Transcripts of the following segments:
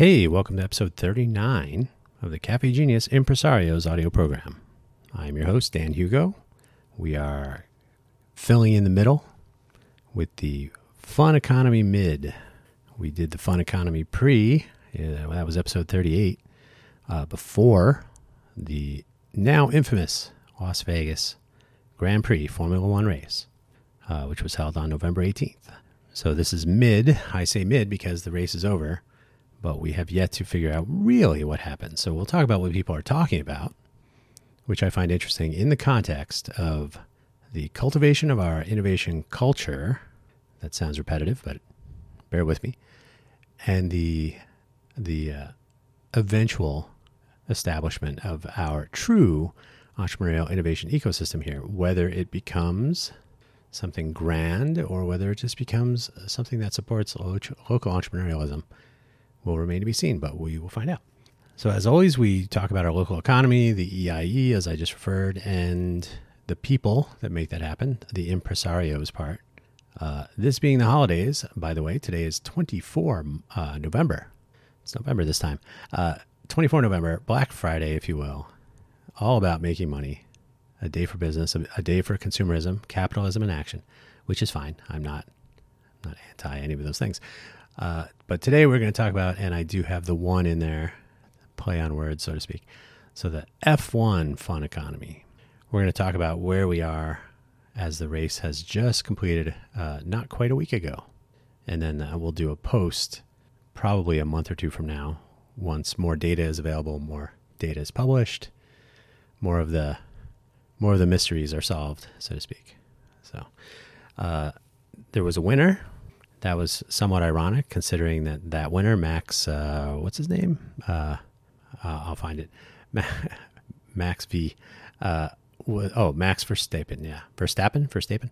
Hey, welcome to episode 39 of the Caffe Genius Impresarios audio program. I'm your host, Dan Hugo. We are filling in the middle with the Fun Economy Mid. We did the Fun Economy Pre, yeah, that was episode 38, uh, before the now infamous Las Vegas Grand Prix Formula One race, uh, which was held on November 18th. So this is mid. I say mid because the race is over but we have yet to figure out really what happened. So we'll talk about what people are talking about, which I find interesting in the context of the cultivation of our innovation culture. That sounds repetitive, but bear with me. And the the uh, eventual establishment of our true entrepreneurial innovation ecosystem here, whether it becomes something grand or whether it just becomes something that supports local entrepreneurialism will remain to be seen, but we will find out. So, as always, we talk about our local economy, the EIE, as I just referred, and the people that make that happen, the impresarios part. Uh, this being the holidays, by the way, today is 24 uh, November. It's November this time. Uh, 24 November, Black Friday, if you will. All about making money. A day for business, a, day for consumerism, capitalism in action, which is fine. I'm not, not anti any of those things. Uh, but today we're going to talk about, and I do have the one in there, play on words, so to speak. So the F1 fun economy. We're going to talk about where we are as the race has just completed uh, not quite a week ago. And then uh, we'll do a post probably a month or two from now once more data is available, more data is published, more of the more of the mysteries are solved, so to speak. So uh, there was a winner that was somewhat ironic considering that that winner, Max, uh, what's his name? Uh, uh, I'll find it. Max V. Uh, oh, Max Verstappen. Yeah, Verstappen. Verstappen.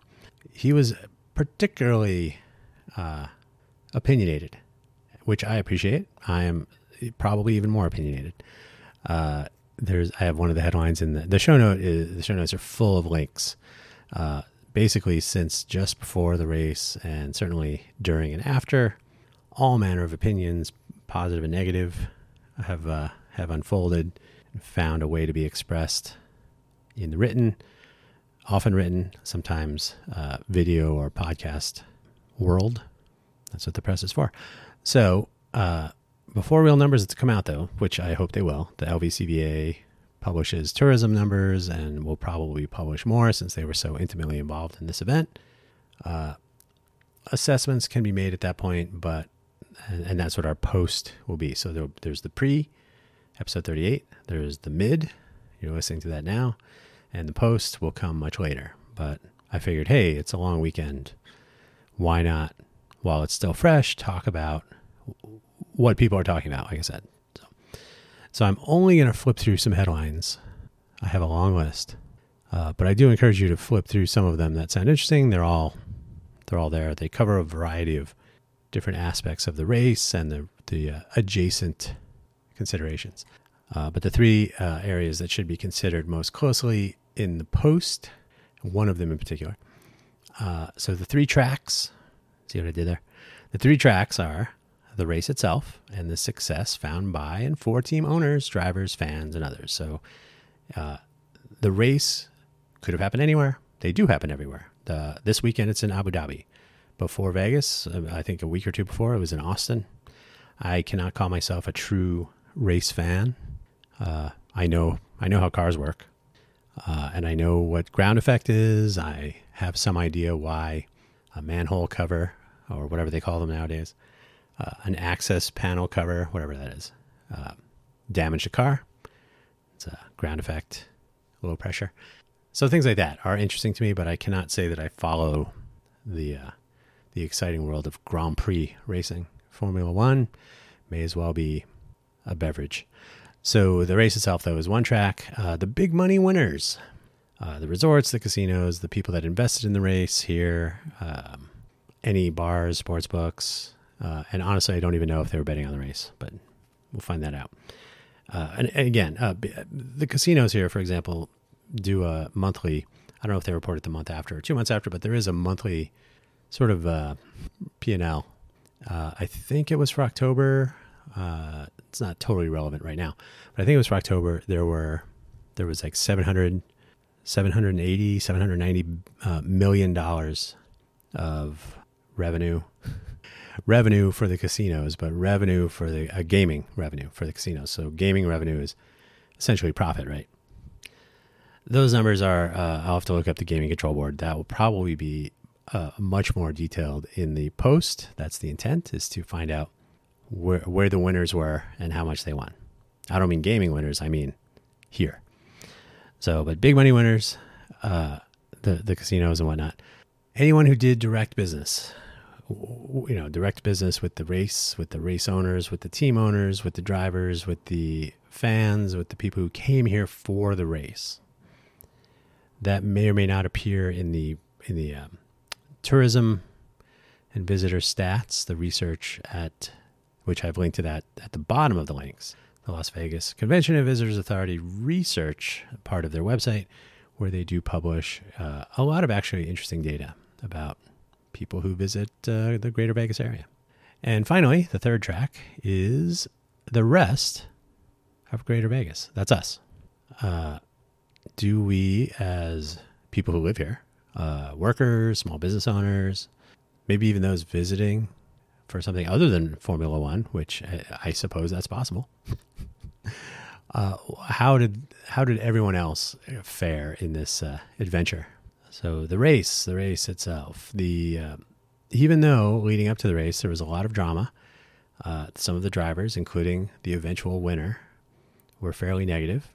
He was particularly uh, opinionated, which I appreciate. I am probably even more opinionated. Uh, there's I have one of the headlines in the, the show note. Is, the show notes are full of links basically since just before the race and certainly during and after, all manner of opinions, positive and negative, have uh, have unfolded and found a way to be expressed in the written, often written, sometimes uh, video or podcast world. That's what the press is for. So uh, before real numbers to come out, though, which I hope they will, the LVCVA publishes tourism numbers and will probably publish more since they were so intimately involved in this event. Uh, assessments can be made at that point, but and, and that's what our post will be. So there, there's the pre, episode 38. There's the mid. You're listening to that now, and the post will come much later. But I figured, hey, it's a long weekend. Why not, while it's still fresh, talk about what people are talking about? Like I said, so I'm only going to flip through some headlines. I have a long list, uh, but I do encourage you to flip through some of them that sound interesting. They're all they're all there. They cover a variety of different aspects of the race and the the uh, adjacent considerations. Uh, but the three uh, areas that should be considered most closely in the post, one of them in particular. Uh, so the three tracks. See what I did there? The three tracks are the race itself and the success found by and for team owners, drivers, fans, and others. So uh, the race could have happened anywhere. They do happen everywhere. The, this weekend it's in Abu Dhabi. Before Vegas, uh, I think a week or two before, it was in Austin. I cannot call myself a true race fan. Uh, I know I know how cars work, uh, and I know what ground effect is. I have some idea why a manhole cover or whatever they call them nowadays uh, an access panel cover, whatever that is, uh, damaged a car. It's a ground effect, low pressure. So things like that are interesting to me, but I cannot say that I follow the uh, the exciting world of Grand Prix racing. Formula One may as well be a beverage. So the race itself, though, is one track. Uh, the big money winners, uh, the resorts, the casinos, the people that invested in the race here, um, any bars, sports books, uh, and honestly, I don't even know if they were betting on the race, but we'll find that out. Uh, and, and, again, uh, the casinos here, for example, do a monthly. I don't know if they report it the month after or two months after, but there is a monthly sort of uh, P and L. Uh, I think it was for October Uh, it's not totally relevant right now, but I think it was for October. There were there was like 700, 780, 790 uh, million dollars of revenue revenue for the casinos, but revenue for the uh, gaming revenue for the casinos. So gaming revenue is essentially profit, right? Those numbers are. Uh, I'll have to look up the gaming control board. That will probably be uh, much more detailed in the post. That's the intent is to find out where where the winners were and how much they won. I don't mean gaming winners. I mean here. So, but big money winners, uh, the the casinos and whatnot. Anyone who did direct business, you know, direct business with the race, with the race owners, with the team owners, with the drivers, with the fans, with the people who came here for the race. That may or may not appear in the in the um, tourism and visitor stats, the research at which I've linked to that at the bottom of the links. The Las Vegas Convention and Visitors Authority research part of their website, where they do publish uh, a lot of actually interesting data about people who visit uh, the greater Vegas area. And finally, the third track is the rest of greater Vegas. That's us. Uh, do we, as people who live here, uh, workers, small business owners, maybe even those visiting for something other than Formula One, which I, I suppose that's possible. uh, how did how did everyone else fare in this uh, adventure? So the race, the race itself, the uh, even though leading up to the race there was a lot of drama, uh, some of the drivers, including the eventual winner, were fairly negative.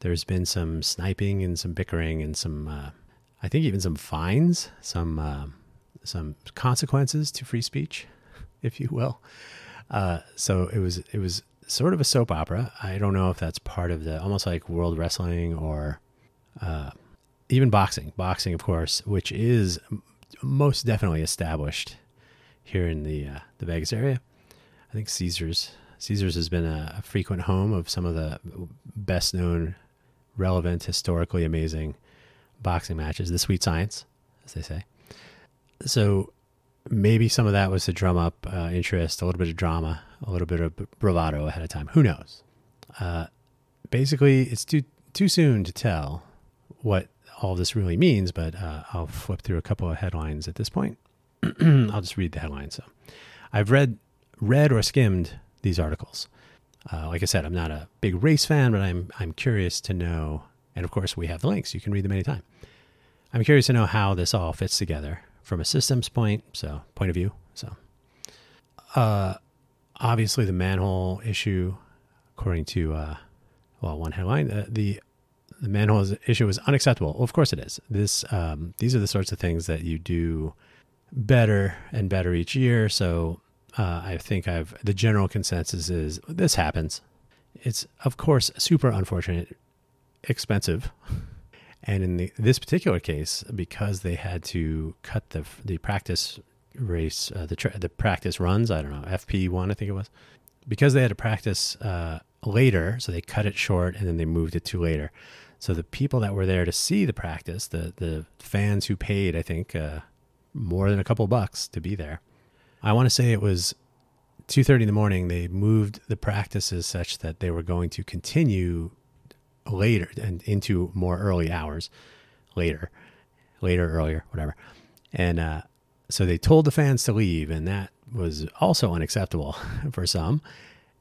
There's been some sniping and some bickering and some, uh, I think, even some fines, some uh, some consequences to free speech, if you will. Uh, so it was it was sort of a soap opera. I don't know if that's part of the almost like World Wrestling or uh, even boxing. Boxing, of course, which is most definitely established here in the uh, the Vegas area. I think Caesars Caesars has been a, a frequent home of some of the best known, relevant, historically amazing boxing matches. The sweet science, as they say. So maybe some of that was to drum up uh, interest, a little bit of drama, a little bit of bravado ahead of time. Who knows? Uh, basically, it's too too soon to tell what all this really means, but uh, I'll flip through a couple of headlines at this point. I'll just read the headlines. So, I've read read or skimmed these articles. Uh, like I said, I'm not a big race fan, but I'm I'm curious to know. And of course, we have the links. You can read them anytime. I'm curious to know how this all fits together from a systems point, so point of view. So, uh, obviously, the manhole issue, according to uh, well, one headline, uh, the the manhole issue was unacceptable. Well, of course it is. This um, these are the sorts of things that you do better and better each year. So uh, I think I've the general consensus is this happens. It's of course super unfortunate, expensive, and in the, this particular case, because they had to cut the the practice race, uh, the tra- the practice runs. I don't know FP one, I think it was, because they had to practice uh, later, so they cut it short and then they moved it to later. So the people that were there to see the practice, the the fans who paid, I think, uh, more than a couple bucks to be there. I want to say it was 2:30 in the morning. They moved the practices such that they were going to continue later and into more early hours, later, later, earlier, whatever. And uh, so they told the fans to leave, and that was also unacceptable for some.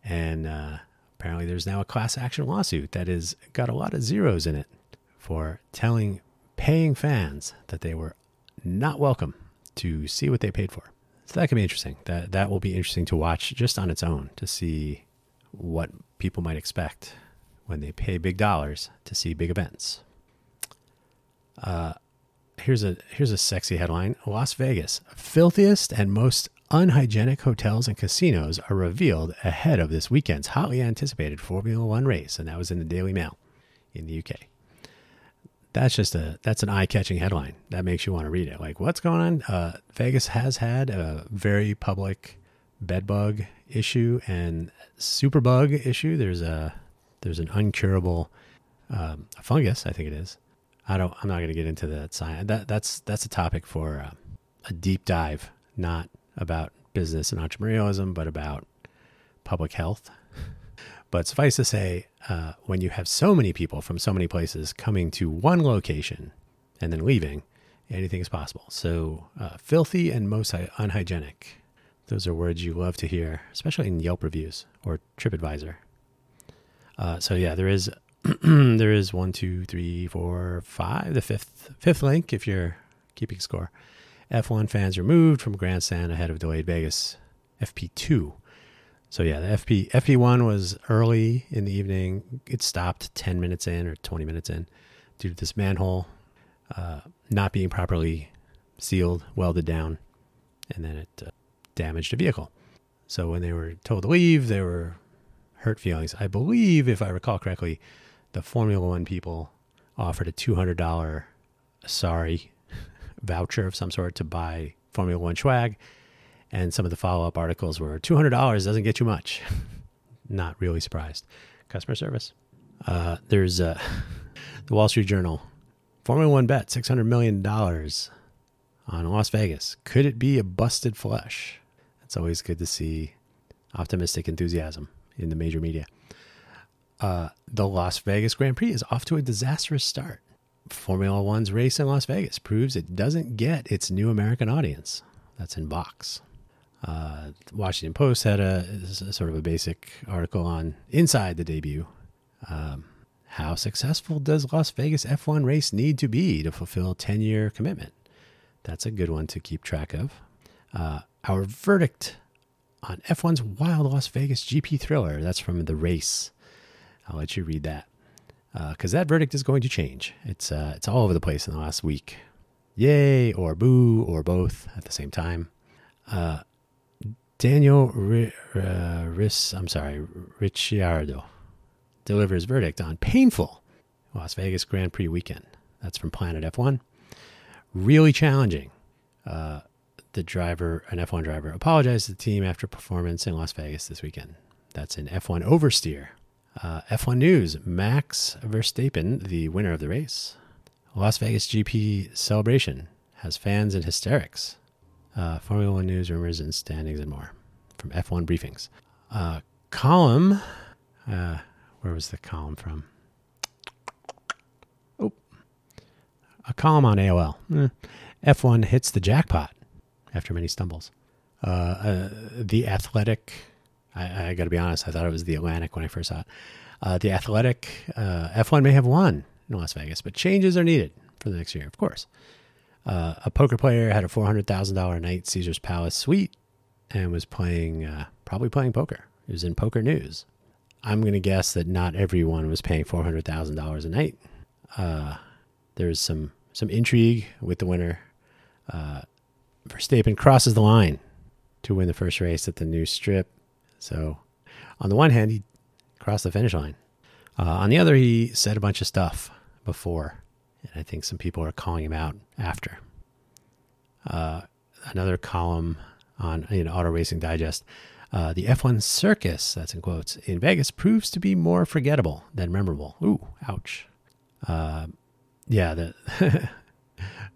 And uh, Apparently, there's now a class action lawsuit that has got a lot of zeros in it for telling paying fans that they were not welcome to see what they paid for. So that can be interesting. That that will be interesting to watch just on its own to see what people might expect when they pay big dollars to see big events. Uh, here's a here's a sexy headline: Las Vegas, filthiest and most unhygienic hotels and casinos are revealed ahead of this weekend's hotly anticipated Formula One race, and that was in the Daily Mail in the UK. That's just a that's an eye-catching headline that makes you want to read it. Like, what's going on? Uh, Vegas has had a very public bedbug issue and superbug issue. There's a there's an uncurable um, fungus, I think it is. I don't. I'm not going to get into that science. That that's that's a topic for uh, a deep dive, not about business and entrepreneurialism, but about public health. But suffice to say, uh, when you have so many people from so many places coming to one location and then leaving, anything is possible. So, uh, filthy and most unhygienic. Those are words you love to hear, especially in Yelp reviews or TripAdvisor. Uh, so yeah, there is there is one, two, three, four, five. The fifth fifth link if you're keeping score. F1 fans removed from grandstand ahead of delayed Vegas FP2. So yeah, the FP FP1 was early in the evening. It stopped 10 minutes in or 20 minutes in due to this manhole uh, not being properly sealed, welded down, and then it uh, damaged a vehicle. So when they were told to leave, they were hurt feelings. I believe, if I recall correctly, the Formula One people offered a $200 sorry voucher of some sort to buy Formula One swag. And some of the follow up articles were $200 doesn't get you much. Not really surprised. Customer service. Uh, there's uh, the Wall Street Journal. Formula One bet $600 million on Las Vegas. Could it be a busted flush? It's always good to see optimistic enthusiasm in the major media. Uh, the Las Vegas Grand Prix is off to a disastrous start. Formula One's race in Las Vegas proves it doesn't get its new American audience. That's in Vox. Uh, Washington Post had a, a, sort of a basic article on inside the debut. Um, how successful does Las Vegas F1 race need to be to fulfill 10 year commitment? That's a good one to keep track of. Uh, our verdict on F1's wild Las Vegas GP thriller. That's from the race. I'll let you read that because uh, that verdict is going to change. It's uh, it's all over the place in the last week. Yay or boo or both at the same time. Uh, Daniel R- uh, Riss, I'm sorry, Ricciardo delivers verdict on painful Las Vegas Grand Prix weekend. That's from Planet F1. Really challenging. Uh, the driver, an F1 driver, apologized to the team after performance in Las Vegas this weekend. That's an F1 oversteer. Uh, F1 News Max Verstappen, the winner of the race. Las Vegas GP celebration has fans in hysterics. Uh, Formula One news, rumors, and standings, and more from F1 briefings. Uh, column. Uh, where was the column from? Oh, a column on AOL. Eh. F1 hits the jackpot after many stumbles. Uh, uh, the Athletic, I, I got to be honest, I thought it was the Atlantic when I first saw it. Uh, the Athletic, uh, F1 may have won in Las Vegas, but changes are needed for the next year, of course. Uh, a poker player had a $400,000 night Caesar's Palace suite and was playing, uh, probably playing poker. It was in Poker News. I'm going to guess that not everyone was paying $400,000 a night. there's some, some intrigue with the winner. Uh, Verstappen crosses the line to win the first race at the new strip. So, on the one hand, he crossed the finish line. Uh, on the other, he said a bunch of stuff before, and I think some people are calling him out after. Uh, another column on in Auto Racing Digest. Uh, the F1 circus, that's in quotes, in Vegas proves to be more forgettable than memorable. Ooh, ouch. Uh, yeah, the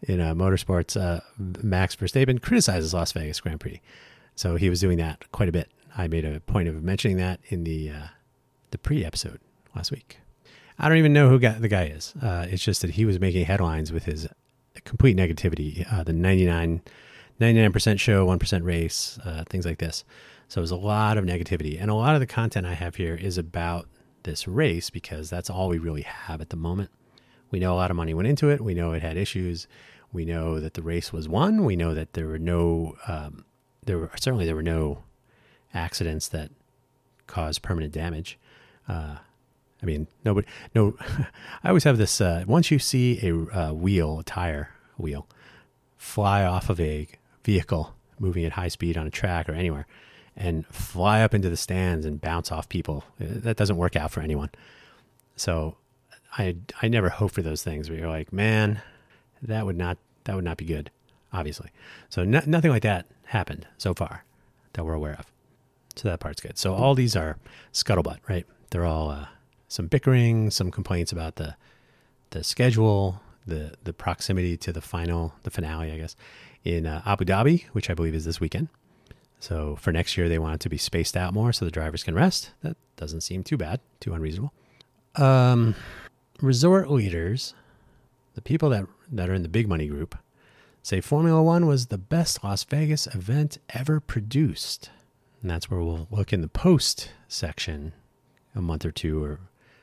in uh, motorsports, uh, Max Verstappen criticizes Las Vegas Grand Prix. So he was doing that quite a bit. I made a point of mentioning that in the uh, the pre episode last week. I don't even know who the guy is. Uh, it's just that he was making headlines with his complete negativity. Uh, the 99, 99% show, 1% race, uh, things like this. So it was a lot of negativity. And a lot of the content I have here is about this race because that's all we really have at the moment. We know a lot of money went into it. We know it had issues. We know that the race was won. We know that there were no, um, there were certainly there were no accidents that cause permanent damage. Uh, I mean, nobody, no. I always have this. Uh, once you see a uh, wheel, a tire wheel, fly off of a vehicle moving at high speed on a track or anywhere, and fly up into the stands and bounce off people, uh, that doesn't work out for anyone. So I I never hope for those things where you're like, man, that would not that would not be good, obviously. So no, nothing like that happened so far that we're aware of. So that part's good. So all these are scuttlebutt, right? They're all uh, some bickering, some complaints about the the schedule, the the proximity to the final, the finale, I guess, in uh, Abu Dhabi, which I believe is this weekend. So for next year, they want it to be spaced out more so the drivers can rest. That doesn't seem too bad, too unreasonable. Um, resort leaders, the people that, that are in the big money group, say Formula One was the best Las Vegas event ever produced. And that's where we'll look in the post section a month or two, or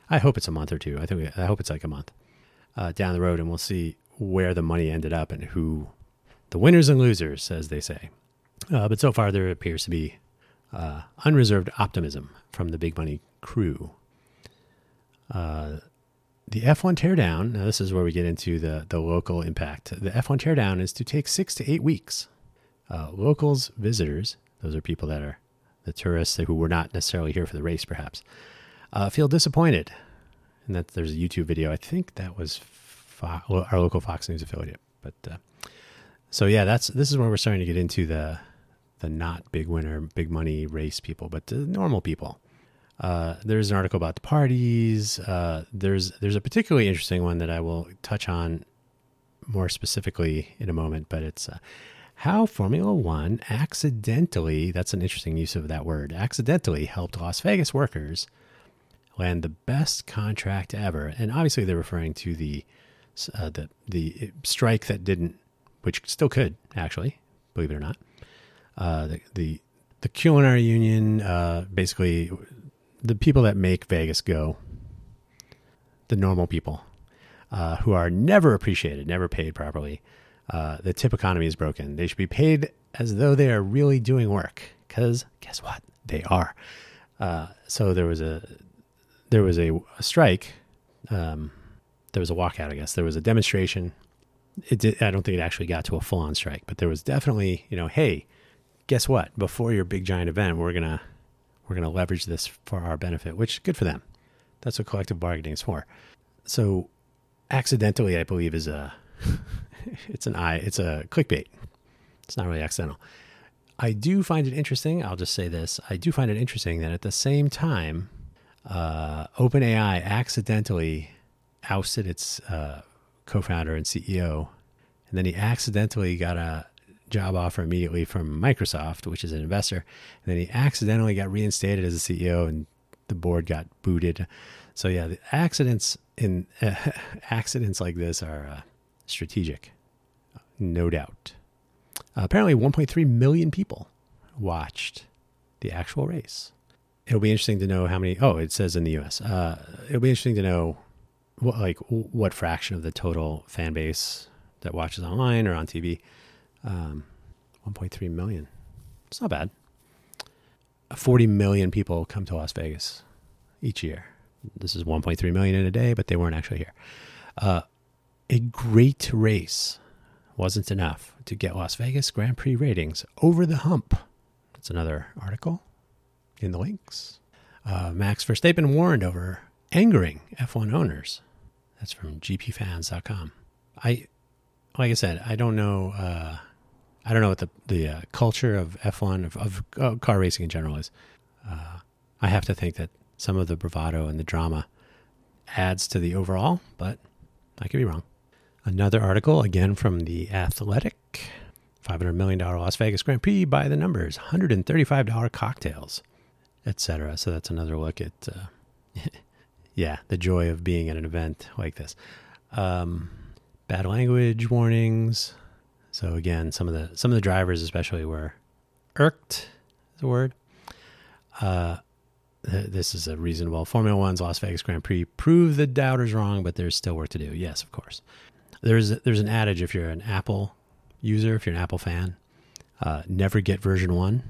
I hope it's a month or two. I think I hope it's like a month uh, down the road, and we'll see where the money ended up and who the winners and losers, as they say. Uh, but so far, there appears to be uh, unreserved optimism from the big money crew. Uh, the F1 teardown, now this is where we get into the, the local impact. The F1 teardown is to take six to eight weeks. Uh, locals, visitors, those are people that are the tourists who were not necessarily here for the race, perhaps, uh, feel disappointed. And that there's a YouTube video. I think that was Fo- our local Fox News affiliate. But uh, so yeah, that's this is where we're starting to get into the the not big winner, big money race people, but the normal people. Uh, there's an article about the parties. Uh, there's there's a particularly interesting one that I will touch on more specifically in a moment, but it's uh, how Formula One accidentally, that's an interesting use of that word, accidentally helped Las Vegas workers land the best contract ever. And obviously, they're referring to the uh, the the strike that didn't, which still could actually, believe it or not. Uh, the the the culinary union, uh, basically, the people that make Vegas go, the normal people, uh, who are never appreciated, never paid properly. Uh, the tip economy is broken. They should be paid as though they are really doing work. Because guess what? They are. Uh, so there was a there was a, a strike. Um, there was a walkout, I guess. There was a demonstration. It did, I don't think it actually got to a full on strike, but there was definitely, you know, hey, guess what? Before your big giant event, we're gonna we're gonna leverage this for our benefit, which good for them. That's what collective bargaining is for. So, accidentally, I believe is a it's an eye it's a clickbait. It's not really accidental. I do find it interesting. I'll just say this: I do find it interesting that at the same time, uh, OpenAI accidentally ousted its uh, co-founder and CEO, and then he accidentally got a job offer immediately from Microsoft, which is an investor. And then he accidentally got reinstated as a CEO, and the board got booted. So yeah, the accidents in uh, accidents like this are uh, strategic, no doubt. Uh, apparently, 1.3 million people watched the actual race. It'll be interesting to know how many. Oh, it says in the U.S. Uh, it'll be interesting to know what, like what fraction of the total fan base that watches online or on TV. Um, 1.3 million. It's not bad. 40 million people come to Las Vegas each year. This is 1.3 million in a day, but they weren't actually here. Uh, a great race wasn't enough to get Las Vegas Grand Prix ratings over the hump. That's another article in the links. Uh, Max Verstappen warned over angering F1 owners. That's from gpfans.com. I, like I said, I don't know. Uh, I don't know what the the uh, culture of F1 of, of uh, car racing in general is. Uh, I have to think that some of the bravado and the drama adds to the overall, but I could be wrong. Another article again from the Athletic, five hundred million dollar Las Vegas Grand Prix by the numbers, hundred and thirty five dollar cocktails, etc. So that's another look at, uh, yeah, the joy of being at an event like this. Um, bad language warnings, so again, some of the some of the drivers, especially, were irked. Is the word. Uh, this is a reasonable Formula One's Las Vegas Grand Prix prove the doubters wrong, but there's still work to do. Yes, of course. There's there's an adage if you're an Apple user, if you're an Apple fan, uh, never get version one.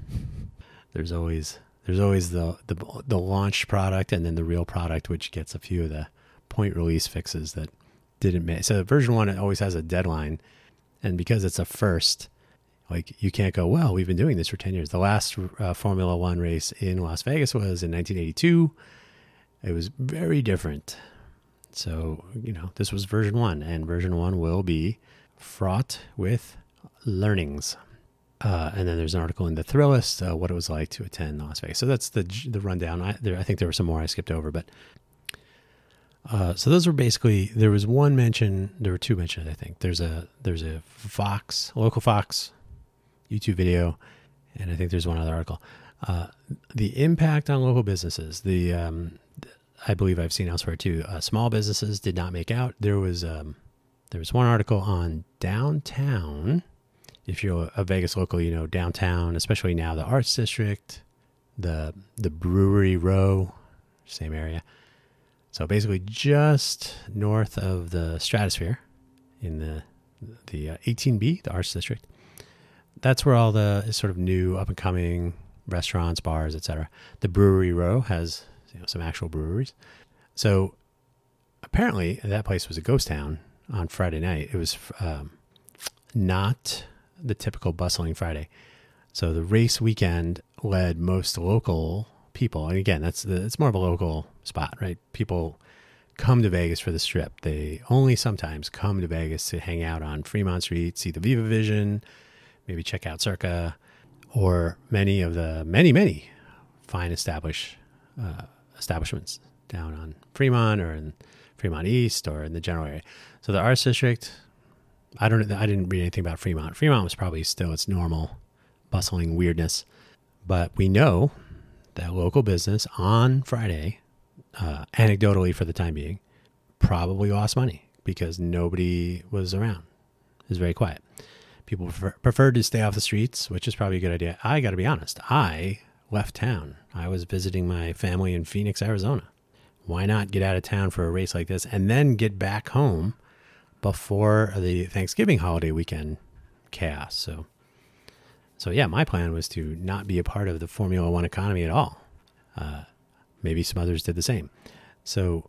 There's always there's always the, the the launch product and then the real product, which gets a few of the point release fixes that didn't make. So version one always has a deadline and because it's a first, like you can't go, well, we've been doing this for 10 years. The last uh, Formula One race in Las Vegas was in 1982. It was very different. So, you know, this was version one, and version one will be fraught with learnings. Uh, and then there's an article in the Thrillist, uh, what it was like to attend Las Vegas. So that's the the rundown. I, there, I think there were some more I skipped over, but uh, so those were basically there was one mention, there were two mentions I think. There's a there's a Fox local Fox YouTube video, and I think there's one other article. Uh, the impact on local businesses. The um, I believe I've seen elsewhere too. Uh, small businesses did not make out. There was um, there was one article on downtown. If you're a Vegas local, you know downtown, especially now the Arts District, the the Brewery Row, same area. So basically, just north of the Stratosphere, in the the uh, 18B, the Arts District. That's where all the sort of new up and coming restaurants, bars, etc. The Brewery Row has you know, some actual breweries. So apparently, that place was a ghost town on Friday night. It was um, not the typical bustling Friday. So the race weekend led most local people, and again, that's the, it's more of a local spot, right? People come to Vegas for the strip. They only sometimes come to Vegas to hang out on Fremont Street, see the Viva Vision, maybe check out Circa, or many of the many many fine established uh, establishments down on Fremont or in Fremont East or in the general area. So the Arts District, I don't, I didn't read anything about Fremont. Fremont was probably still its normal bustling weirdness, but we know that local business on Friday, uh, anecdotally for the time being, probably lost money because nobody was around. It was very quiet. People prefer, preferred to stay off the streets, which is probably a good idea. I got to be honest. I left town. I was visiting my family in Phoenix, Arizona. Why not get out of town for a race like this and then get back home before the Thanksgiving holiday weekend chaos? So, so yeah, my plan was to not be a part of the Formula One economy at all. Uh, maybe some others did the same. So,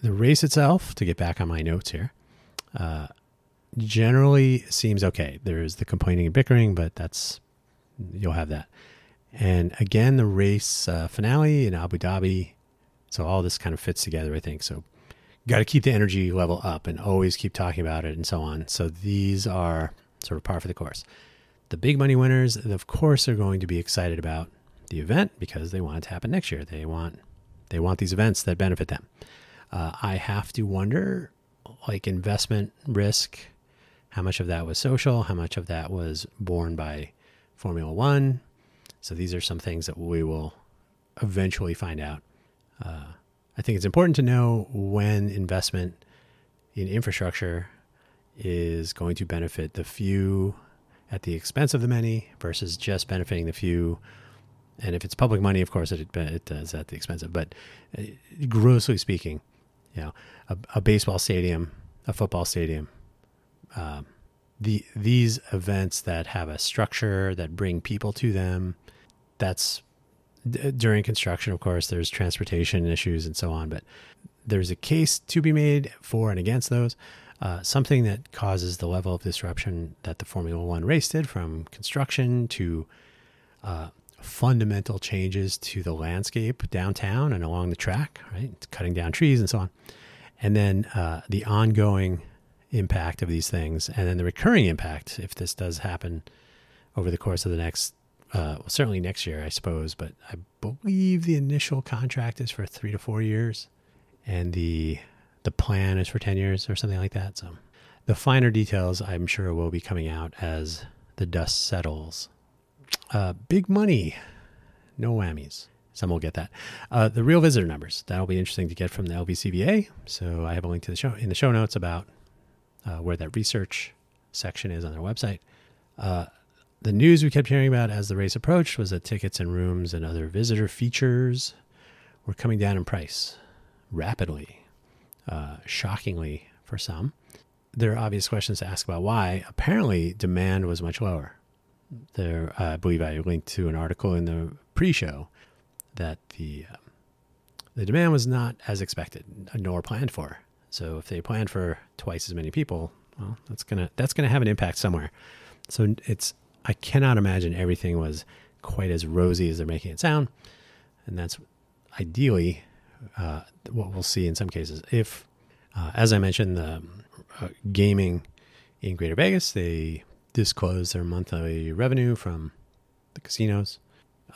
the race itself, to get back on my notes here, uh, generally seems okay. There's the complaining and bickering, but that's you'll have that. And again, the race uh, finale in Abu Dhabi. So all this kind of fits together, I think. So got to keep the energy level up and always keep talking about it and so on. So these are sort of par for the course. The big money winners, of course, are going to be excited about the event because they want it to happen next year. They want they want these events that benefit them. Uh, I have to wonder, like investment risk, how much of that was social, how much of that was borne by Formula One, so these are some things that we will eventually find out. Uh, I think it's important to know when investment in infrastructure is going to benefit the few at the expense of the many versus just benefiting the few. And if it's public money, of course, it, it does at the expense of. But uh, grossly speaking, you know, a, a, baseball stadium, a football stadium, um, the these events that have a structure that bring people to them, that's during construction, of course, there's transportation issues and so on, but there's a case to be made for and against those. Uh, something that causes the level of disruption that the Formula One race did from construction to uh, fundamental changes to the landscape downtown and along the track, right? It's cutting down trees and so on. And then uh, the ongoing impact of these things, and then the recurring impact if this does happen over the course of the next uh, well, certainly next year, I suppose. But I believe the initial contract is for three to four years, and the the plan is for ten years or something like that. So the finer details, I'm sure, will be coming out as the dust settles. Uh, big money, no whammies. Some will get that. Uh, the real visitor numbers that'll be interesting to get from the LVCVA. So I have a link to the show in the show notes about uh, where that research section is on their website. The news we kept hearing about as the race approached was that tickets and rooms and other visitor features were coming down in price rapidly, uh, shockingly for some. There are obvious questions to ask about why. Apparently, demand was much lower. There, uh, I believe I linked to an article in the pre-show that the um, the demand was not as expected nor planned for. So, if they planned for twice as many people, well, that's gonna that's gonna have an impact somewhere. So it's I cannot imagine everything was quite as rosy as they're making it sound. And that's ideally uh, what we'll see in some cases. If, uh, as I mentioned, the uh, gaming in Greater Vegas, they disclose their monthly revenue from the casinos.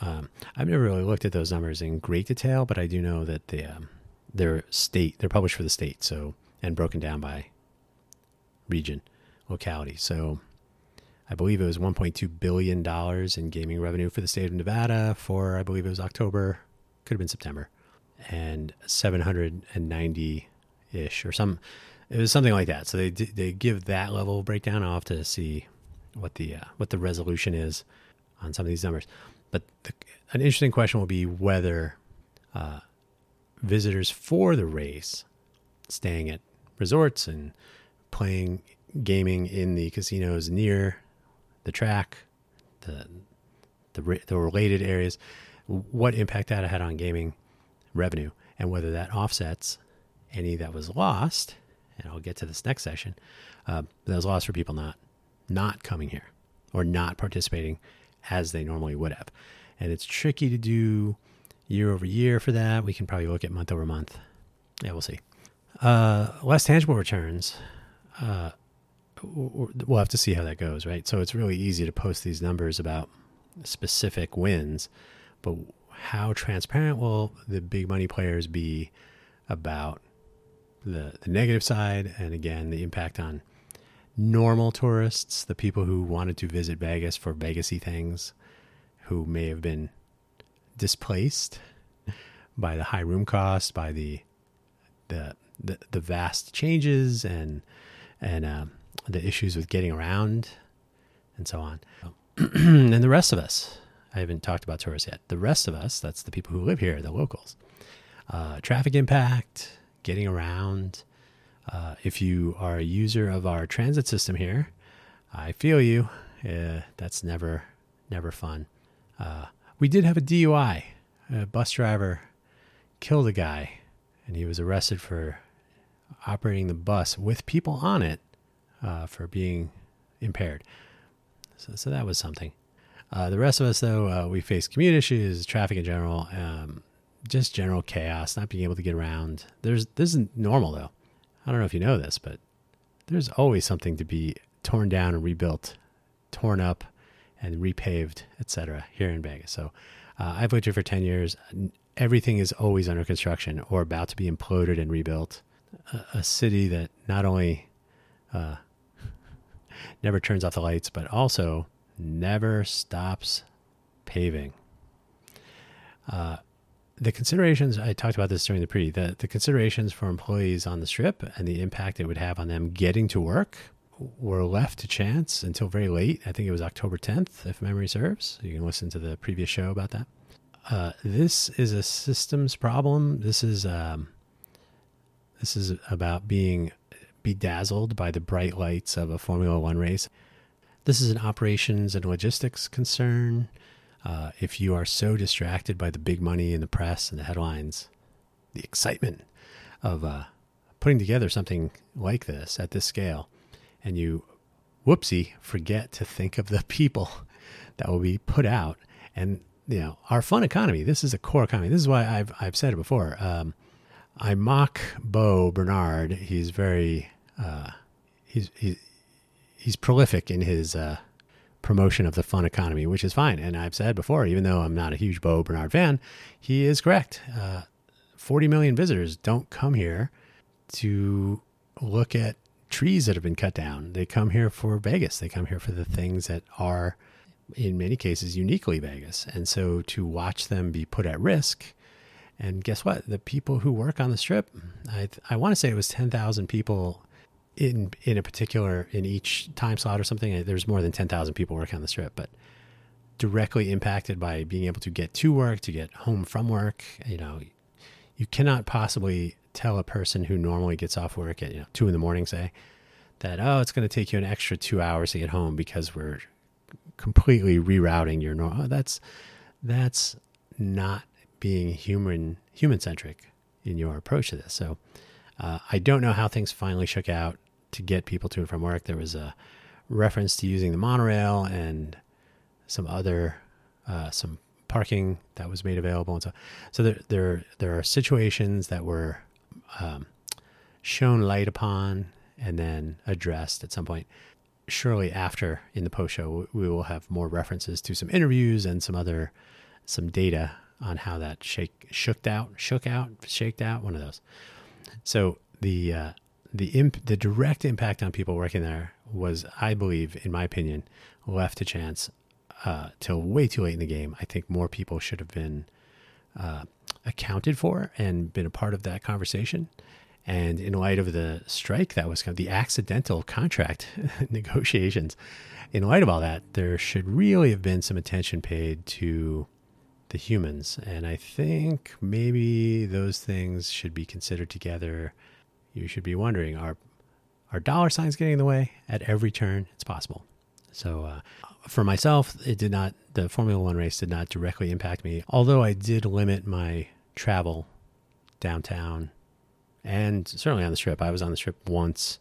Um, I've never really looked at those numbers in great detail, but I do know that they, um, they're state, they're published for the state, so and broken down by region, locality. So I believe it was 1.2 billion dollars in gaming revenue for the state of Nevada for I believe it was October, could have been September, and 790 ish or some. It was something like that. So they they give that level of breakdown. I'll to see what the uh, what the resolution is on some of these numbers. But the, an interesting question will be whether uh, visitors for the race, staying at resorts and playing gaming in the casinos near the track, the the, the related areas, what impact that had on gaming revenue, and whether that offsets any that was lost. And I'll get to this next session. Uh, that was lost for people not not coming here or not participating as they normally would have. And it's tricky to do year over year for that. We can probably look at month over month. Yeah, we'll see. Uh, less tangible returns. Uh, we'll have to see how that goes, right? So it's really easy to post these numbers about specific wins, but how transparent will the big money players be about the the negative side and again the impact on normal tourists, the people who wanted to visit Vegas for Vegasy things, who may have been displaced by the high room cost, by the the the, the vast changes and and um, the issues with getting around and so on. and the rest of us, I haven't talked about tourists yet. The rest of us, that's the people who live here, the locals. Uh, traffic impact, getting around, uh, if you are a user of our transit system here, I feel you. Uh, that's never, never fun. Uh, we did have a DUI. A bus driver killed a guy, and he was arrested for operating the bus with people on it uh, for being impaired. So, so that was something. Uh, the rest of us, though, uh, we face commute issues, traffic in general, um, just general chaos, not being able to get around. There's this is normal though. I don't know if you know this, but there's always something to be torn down and rebuilt, torn up and repaved, etc. here in Vegas. So uh, I've lived here for 10 years. Everything is always under construction or about to be imploded and rebuilt. A, a city that not only uh, never turns off the lights, but also never stops paving. Uh, the considerations I talked about this during the pre the, the considerations for employees on the strip and the impact it would have on them getting to work were left to chance until very late. I think it was October 10th, if memory serves. You can listen to the previous show about that. Uh, this is a systems problem. This is um, this is about being bedazzled by the bright lights of a Formula One race. This is an operations and logistics concern. Uh, if you are so distracted by the big money in the press and the headlines, the excitement of uh, putting together something like this at this scale, and you, whoopsie, forget to think of the people that will be put out. And, you know, our fun economy, this is a core economy. This is why I've, I've said it before. Um, I mock Bo Bernhard. He's very, uh, he's, he's, he's prolific in his, uh, promotion of the fun economy, which is fine. And I've said before, even though I'm not a huge Bo Bernhard fan, he is correct. Uh, 40 million visitors don't come here to look at trees that have been cut down. They come here for Vegas. They come here for the things that are, in many cases, uniquely Vegas. And so to watch them be put at risk, and guess what? The people who work on the strip, I, I want to say it was 10,000 people in in a particular in each time slot or something there's more than 10,000 people working on the strip but directly impacted by being able to get to work to get home from work you know you cannot possibly tell a person who normally gets off work at you know 2 in the morning say that oh it's going to take you an extra 2 hours to get home because we're completely rerouting your normal that's that's not being human human centric in your approach to this. So uh, I don't know how things finally shook out to get people to and from work. There was a reference to using the monorail and some other uh, some parking that was made available, and so so there there there are situations that were um, shown light upon and then addressed at some point. Surely after in the post show, we will have more references to some interviews and some other some data on how that shake shook out, shook out, shaked out, one of those. So the uh, the imp- the direct impact on people working there was, I believe, in my opinion, left to chance uh, till way too late in the game. I think more people should have been uh, accounted for and been a part of that conversation. And in light of the strike, that was kind of the accidental contract negotiations. In light of all that, there should really have been some attention paid to the humans. And I think maybe those things should be considered together. You should be wondering are, are dollar signs getting in the way at every turn? It's possible. So, uh, for myself, it did not, the Formula One race did not directly impact me, although I did limit my travel downtown and certainly on the strip. I was on the strip once.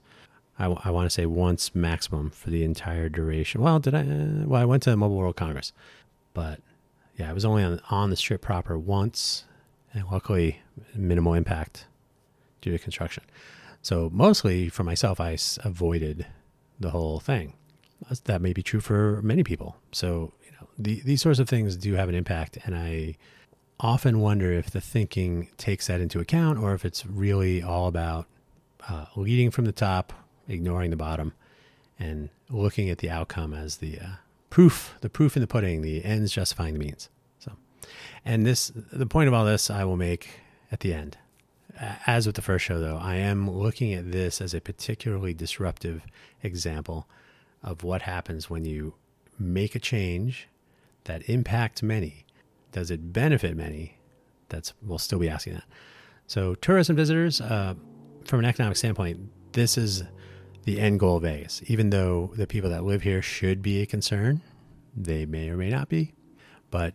I, I want to say once maximum for the entire duration. Well, did I? Uh, well, I went to the Mobile World Congress, but yeah, I was only on on the strip proper once, and luckily minimal impact due to construction. So mostly for myself, I avoided the whole thing. That may be true for many people. So you know, the, these sorts of things do have an impact, and I often wonder if the thinking takes that into account or if it's really all about uh, leading from the top, ignoring the bottom, and looking at the outcome as the uh, proof, the proof in the pudding, the ends justifying the means. So, and this, the point of all this, I will make at the end. As with the first show, though, I am looking at this as a particularly disruptive example of what happens when you make a change that impacts many does it benefit many? That's we'll still be asking that. So tourism visitors, uh, from an economic standpoint, this is the end goal of Vegas. Even though the people that live here should be a concern, they may or may not be. But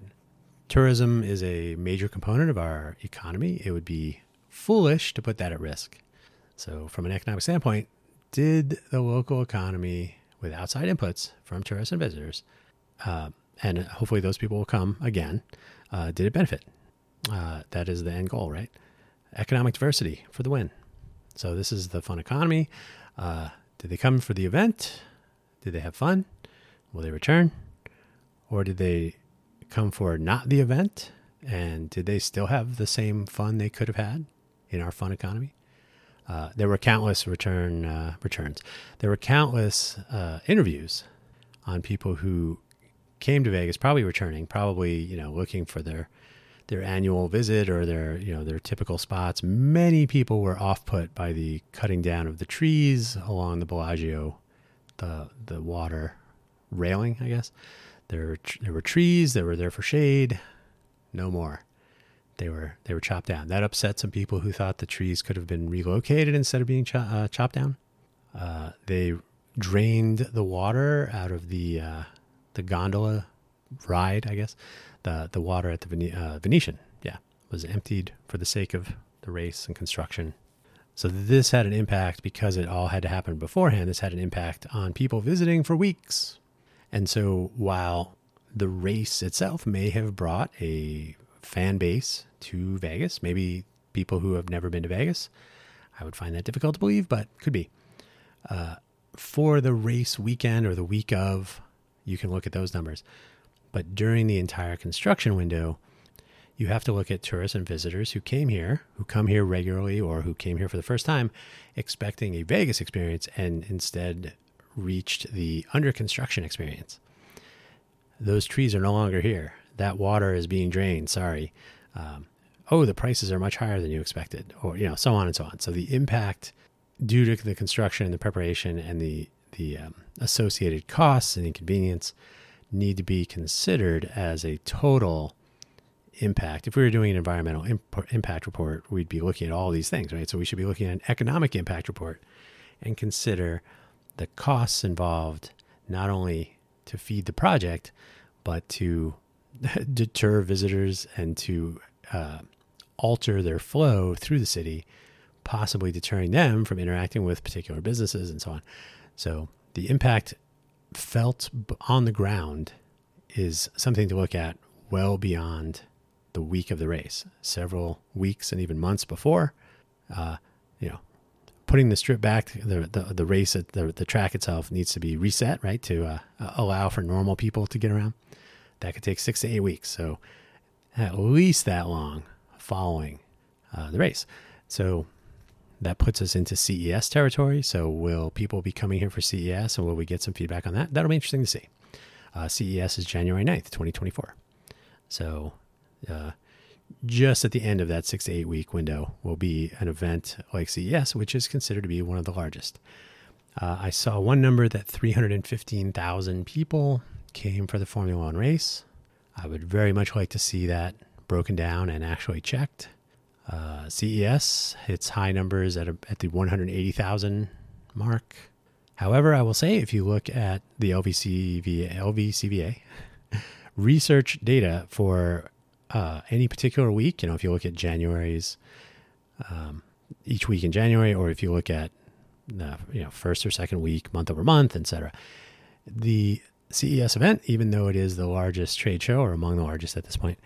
tourism is a major component of our economy. It would be foolish to put that at risk. So, from an economic standpoint, did the local economy, with outside inputs from tourists and visitors, uh, and hopefully those people will come again. Uh, did it benefit? Uh, that is the end goal, right? Economic diversity for the win. So this is the fun economy. Uh, did they come for the event? Did they have fun? Will they return? Or did they come for not the event? And did they still have the same fun they could have had in our fun economy? Uh, there were countless return uh, returns. There were countless uh, interviews on people who came to Vegas, probably returning, probably you know looking for their their annual visit or their you know their typical spots. Many people were off put by the cutting down of the trees along the Bellagio, the the water railing. I guess there there were trees that were there for shade. No more. They were they were chopped down. That upset some people who thought the trees could have been relocated instead of being cho- uh, chopped down. Uh, they drained the water out of the uh, the gondola ride, I guess, the the water at the Vene- uh, Venetian, yeah, was emptied for the sake of the race and construction. So this had an impact because it all had to happen beforehand. This had an impact on people visiting for weeks. And so while the race itself may have brought a fan base to Vegas, maybe people who have never been to Vegas, I would find that difficult to believe, but could be. Uh, for the race weekend or the week of, you can look at those numbers. But during the entire construction window, you have to look at tourists and visitors who came here, who come here regularly, or who came here for the first time expecting a Vegas experience and instead reached the under construction experience. Those trees are no longer here. That water is being drained. Sorry. Um, oh, the prices are much higher than you expected, or you know, so on and so on. So the impact due to the construction and the preparation and the the um, associated costs and inconvenience need to be considered as a total impact. If we were doing an environmental imp- impact report, we'd be looking at all these things, right? So we should be looking at an economic impact report and consider the costs involved not only to feed the project, but to deter visitors and to uh, alter their flow through the city, possibly deterring them from interacting with particular businesses and so on. So the impact felt on the ground is something to look at well beyond the week of the race, several weeks and even months before. Uh, you know, putting the strip back, the the, the race at the, the track itself needs to be reset, right, to uh, allow for normal people to get around. That could take six to eight weeks, so at least that long following uh, the race. So that puts us into CES territory. So, will people be coming here for CES and will we get some feedback on that? That'll be interesting to see. Uh, CES is January 9th, 2024. So, uh, just at the end of that six to eight week window will be an event like CES, which is considered to be one of the largest. Uh, I saw one number that 315,000 people came for the Formula One race. I would very much like to see that broken down and actually checked. Uh, CES hits high numbers at, a, at the 180,000 mark. However, I will say if you look at the LVCVA, LVCVA research data for uh, any particular week, you know, if you look at January's, um, each week in January, or if you look at the you know first or second week, month over month, etc. The CES event, even though it is the largest trade show or among the largest at this point,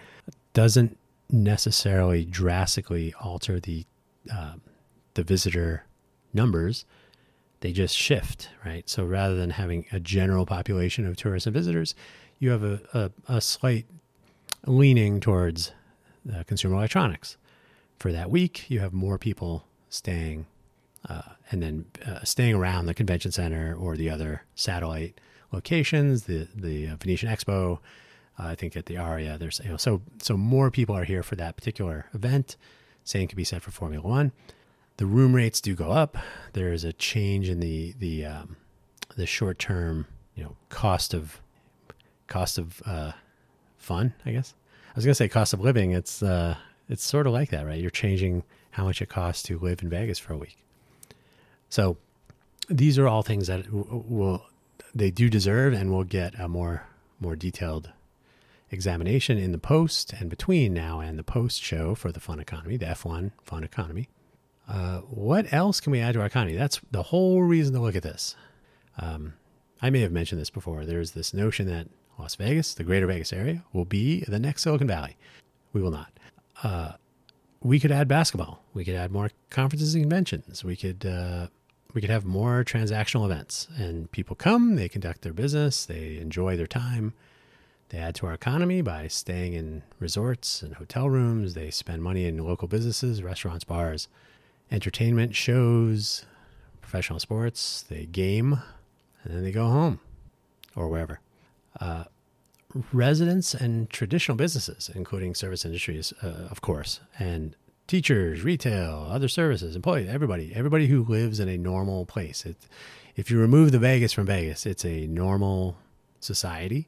doesn't necessarily drastically alter the uh, the visitor numbers. They just shift, right? So rather than having a general population of tourists and visitors, you have a, a, a slight leaning towards uh, consumer electronics. For that week, you have more people staying uh, and then uh, staying around the convention center or the other satellite locations, the the Venetian Expo. Uh, I think at the Aria, there's you know so so more people are here for that particular event. Same can be said for Formula One. The room rates do go up. There is a change in the the um, the short term you know cost of cost of uh, fun. I guess I was gonna say cost of living. It's uh, it's sort of like that, right? You're changing how much it costs to live in Vegas for a week. So these are all things that will they do deserve and we'll get a more more detailed examination in the post and between now and the post show for the fun economy, the F1 fun economy. Uh, what else can we add to our economy? That's the whole reason to look at this. Um, I may have mentioned this before. There's this notion that Las Vegas, the greater Vegas area, will be the next Silicon Valley. We will not. Uh, we could add basketball. We could add more conferences and conventions. We could uh, we could have more transactional events and people come, they conduct their business, they enjoy their time. They add to our economy by staying in resorts and hotel rooms. They spend money in local businesses, restaurants, bars, entertainment, shows, professional sports. They game and then they go home or wherever. Uh, residents and traditional businesses, including service industries, uh, of course, and teachers, retail, other services, employees, everybody, everybody who lives in a normal place. It, if you remove the Vegas from Vegas, it's a normal society.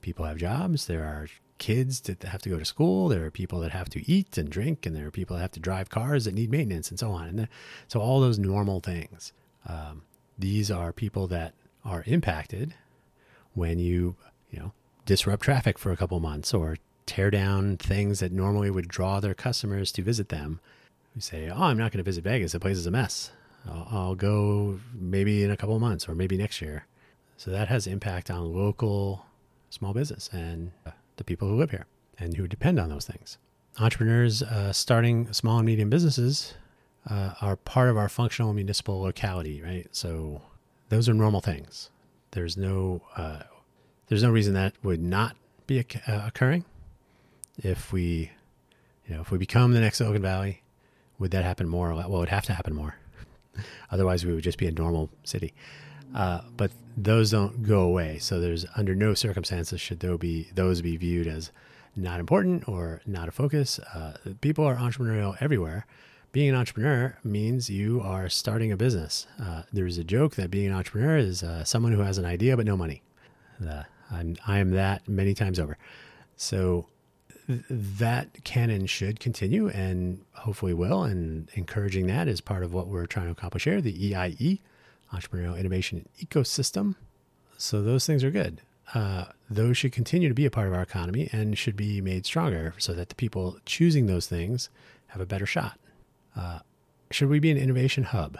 People have jobs. There are kids that have to go to school. There are people that have to eat and drink, and there are people that have to drive cars that need maintenance and so on. And so all those normal things. Um, these are people that are impacted when you, you know, disrupt traffic for a couple months or tear down things that normally would draw their customers to visit them. We say, "Oh, I'm not going to visit Vegas. The place is a mess. I'll, I'll go maybe in a couple of months or maybe next year." So that has impact on local small business and uh, the people who live here and who depend on those things. Entrepreneurs uh, starting small and medium businesses uh, are part of our functional municipal locality, right? So those are normal things. There's no uh, there's no reason that would not be uh, occurring if we, you know, if we become the next Silicon Valley, would that happen more? Well, it would have to happen more. Otherwise, we would just be a normal city. Uh, but those don't go away. So there's under no circumstances should those be those be viewed as not important or not a focus. Uh, people are entrepreneurial everywhere. Being an entrepreneur means you are starting a business. Uh, there's a joke that being an entrepreneur is uh, someone who has an idea but no money. I'm I am that many times over. So that can and should continue and hopefully will. And encouraging that is part of what we're trying to accomplish here the EIE, Entrepreneurial Innovation Ecosystem. So those things are good. Uh, those should continue to be a part of our economy and should be made stronger so that the people choosing those things have a better shot. Uh, should we be an innovation hub?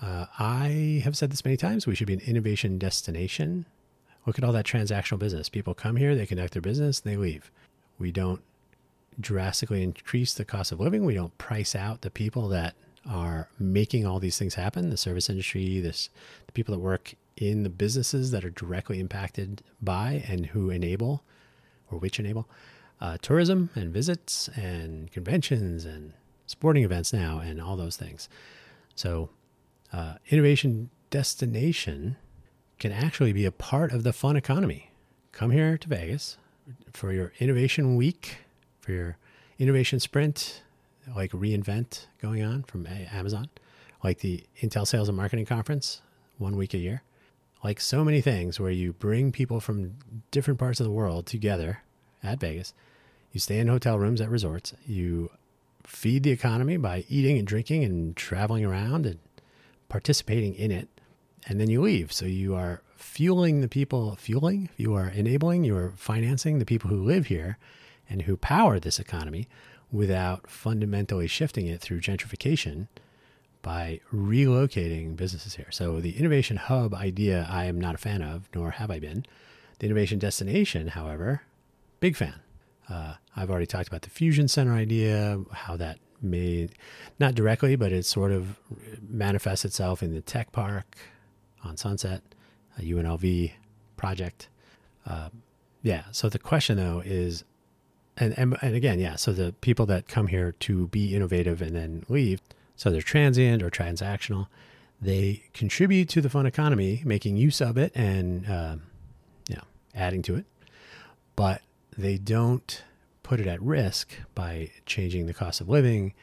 Uh, I have said this many times. We should be an innovation destination. Look at all that transactional business. People come here, they conduct their business, and they leave. We don't drastically increase the cost of living. We don't price out the people that are making all these things happen the service industry, this, the people that work in the businesses that are directly impacted by and who enable or which enable uh, tourism and visits and conventions and sporting events now and all those things. So, uh, innovation destination can actually be a part of the fun economy. Come here to Vegas for your innovation week, for your innovation sprint, like reInvent going on from Amazon, like the Intel Sales and Marketing Conference, one week a year. Like so many things where you bring people from different parts of the world together at Vegas. You stay in hotel rooms at resorts. You feed the economy by eating and drinking and traveling around and participating in it. And then you leave. So you are fueling the people, fueling, you are enabling, you are financing the people who live here and who power this economy without fundamentally shifting it through gentrification by relocating businesses here. So the innovation hub idea I am not a fan of, nor have I been. The innovation destination, however, big fan. Uh, I've already talked about the fusion center idea, how that may not directly, but it sort of manifests itself in the tech park on Sunset, a UNLV project. Uh, yeah. So the question though is, and, and and again, yeah. So the people that come here to be innovative and then leave, so they're transient or transactional. They contribute to the fun economy, making use of it and uh, yeah, adding to it. But they don't put it at risk by changing the cost of living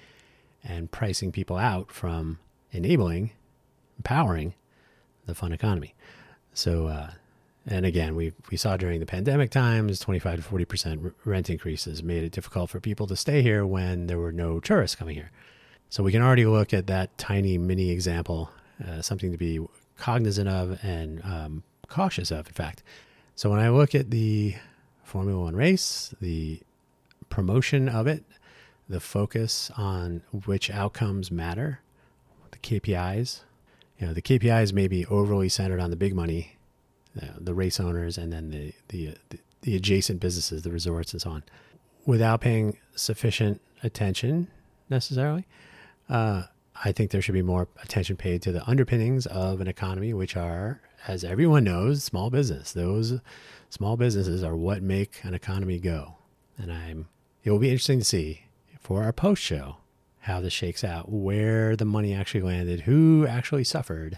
and pricing people out from enabling, empowering the fun economy. So, uh, and again, we we saw during the pandemic times, 25 to 40 percent rent increases made it difficult for people to stay here when there were no tourists coming here. So we can already look at that tiny mini example, uh, something to be cognizant of and um, cautious of. In fact, so when I look at the Formula One race, the promotion of it, the focus on which outcomes matter, the KPIs. You know, the KPIs may be overly centered on the big money, uh, the race owners, and then the, the, the the adjacent businesses, the resorts, and so on, without paying sufficient attention necessarily. Uh, I think there should be more attention paid to the underpinnings of an economy, which are, as everyone knows, small business. Those small businesses are what make an economy go. And I'm it will be interesting to see for our post show how this shakes out, where the money actually landed, who actually suffered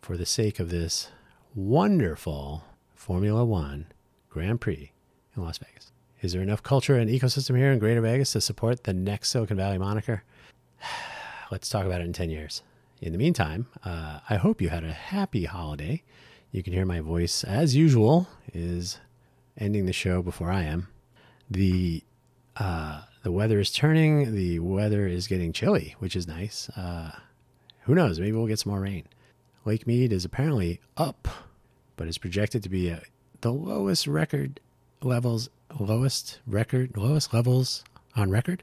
for the sake of this wonderful Formula One Grand Prix in Las Vegas. Is there enough culture and ecosystem here in Greater Vegas to support the next Silicon Valley moniker? Let's talk about it in 10 years. In the meantime, uh, I hope you had a happy holiday. You can hear my voice, as usual, is ending the show before I am. The uh, the weather is turning. The weather is getting chilly, which is nice. Uh, who knows? Maybe we'll get some more rain. Lake Mead is apparently up, but is projected to be at the lowest record levels, lowest record, lowest levels on record,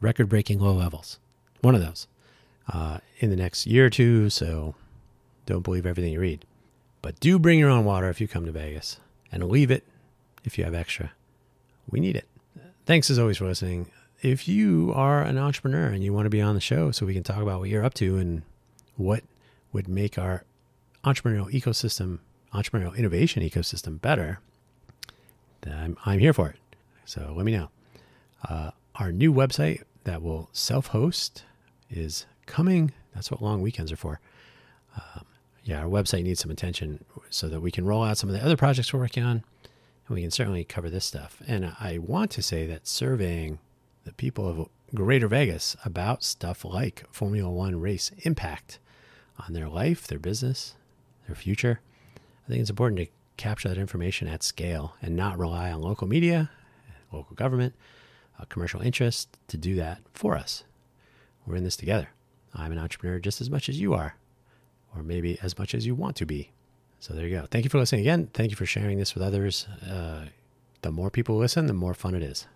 record breaking low levels. One of those uh, in the next year or two. So don't believe everything you read. But do bring your own water if you come to Vegas and leave it if you have extra. We need it. Thanks as always for listening. If you are an entrepreneur and you want to be on the show so we can talk about what you're up to and what would make our entrepreneurial ecosystem, entrepreneurial innovation ecosystem better, then I'm, I'm here for it. So let me know. Uh, our new website that will self host is coming. That's what long weekends are for. Um, yeah, our website needs some attention so that we can roll out some of the other projects we're working on we can certainly cover this stuff. And I want to say that surveying the people of Greater Vegas about stuff like Formula One race impact on their life, their business, their future, I think it's important to capture that information at scale and not rely on local media, local government, uh, commercial interest to do that for us. We're in this together. I'm an entrepreneur just as much as you are, or maybe as much as you want to be. So there you go. Thank you for listening again. Thank you for sharing this with others. Uh, the more people listen, the more fun it is.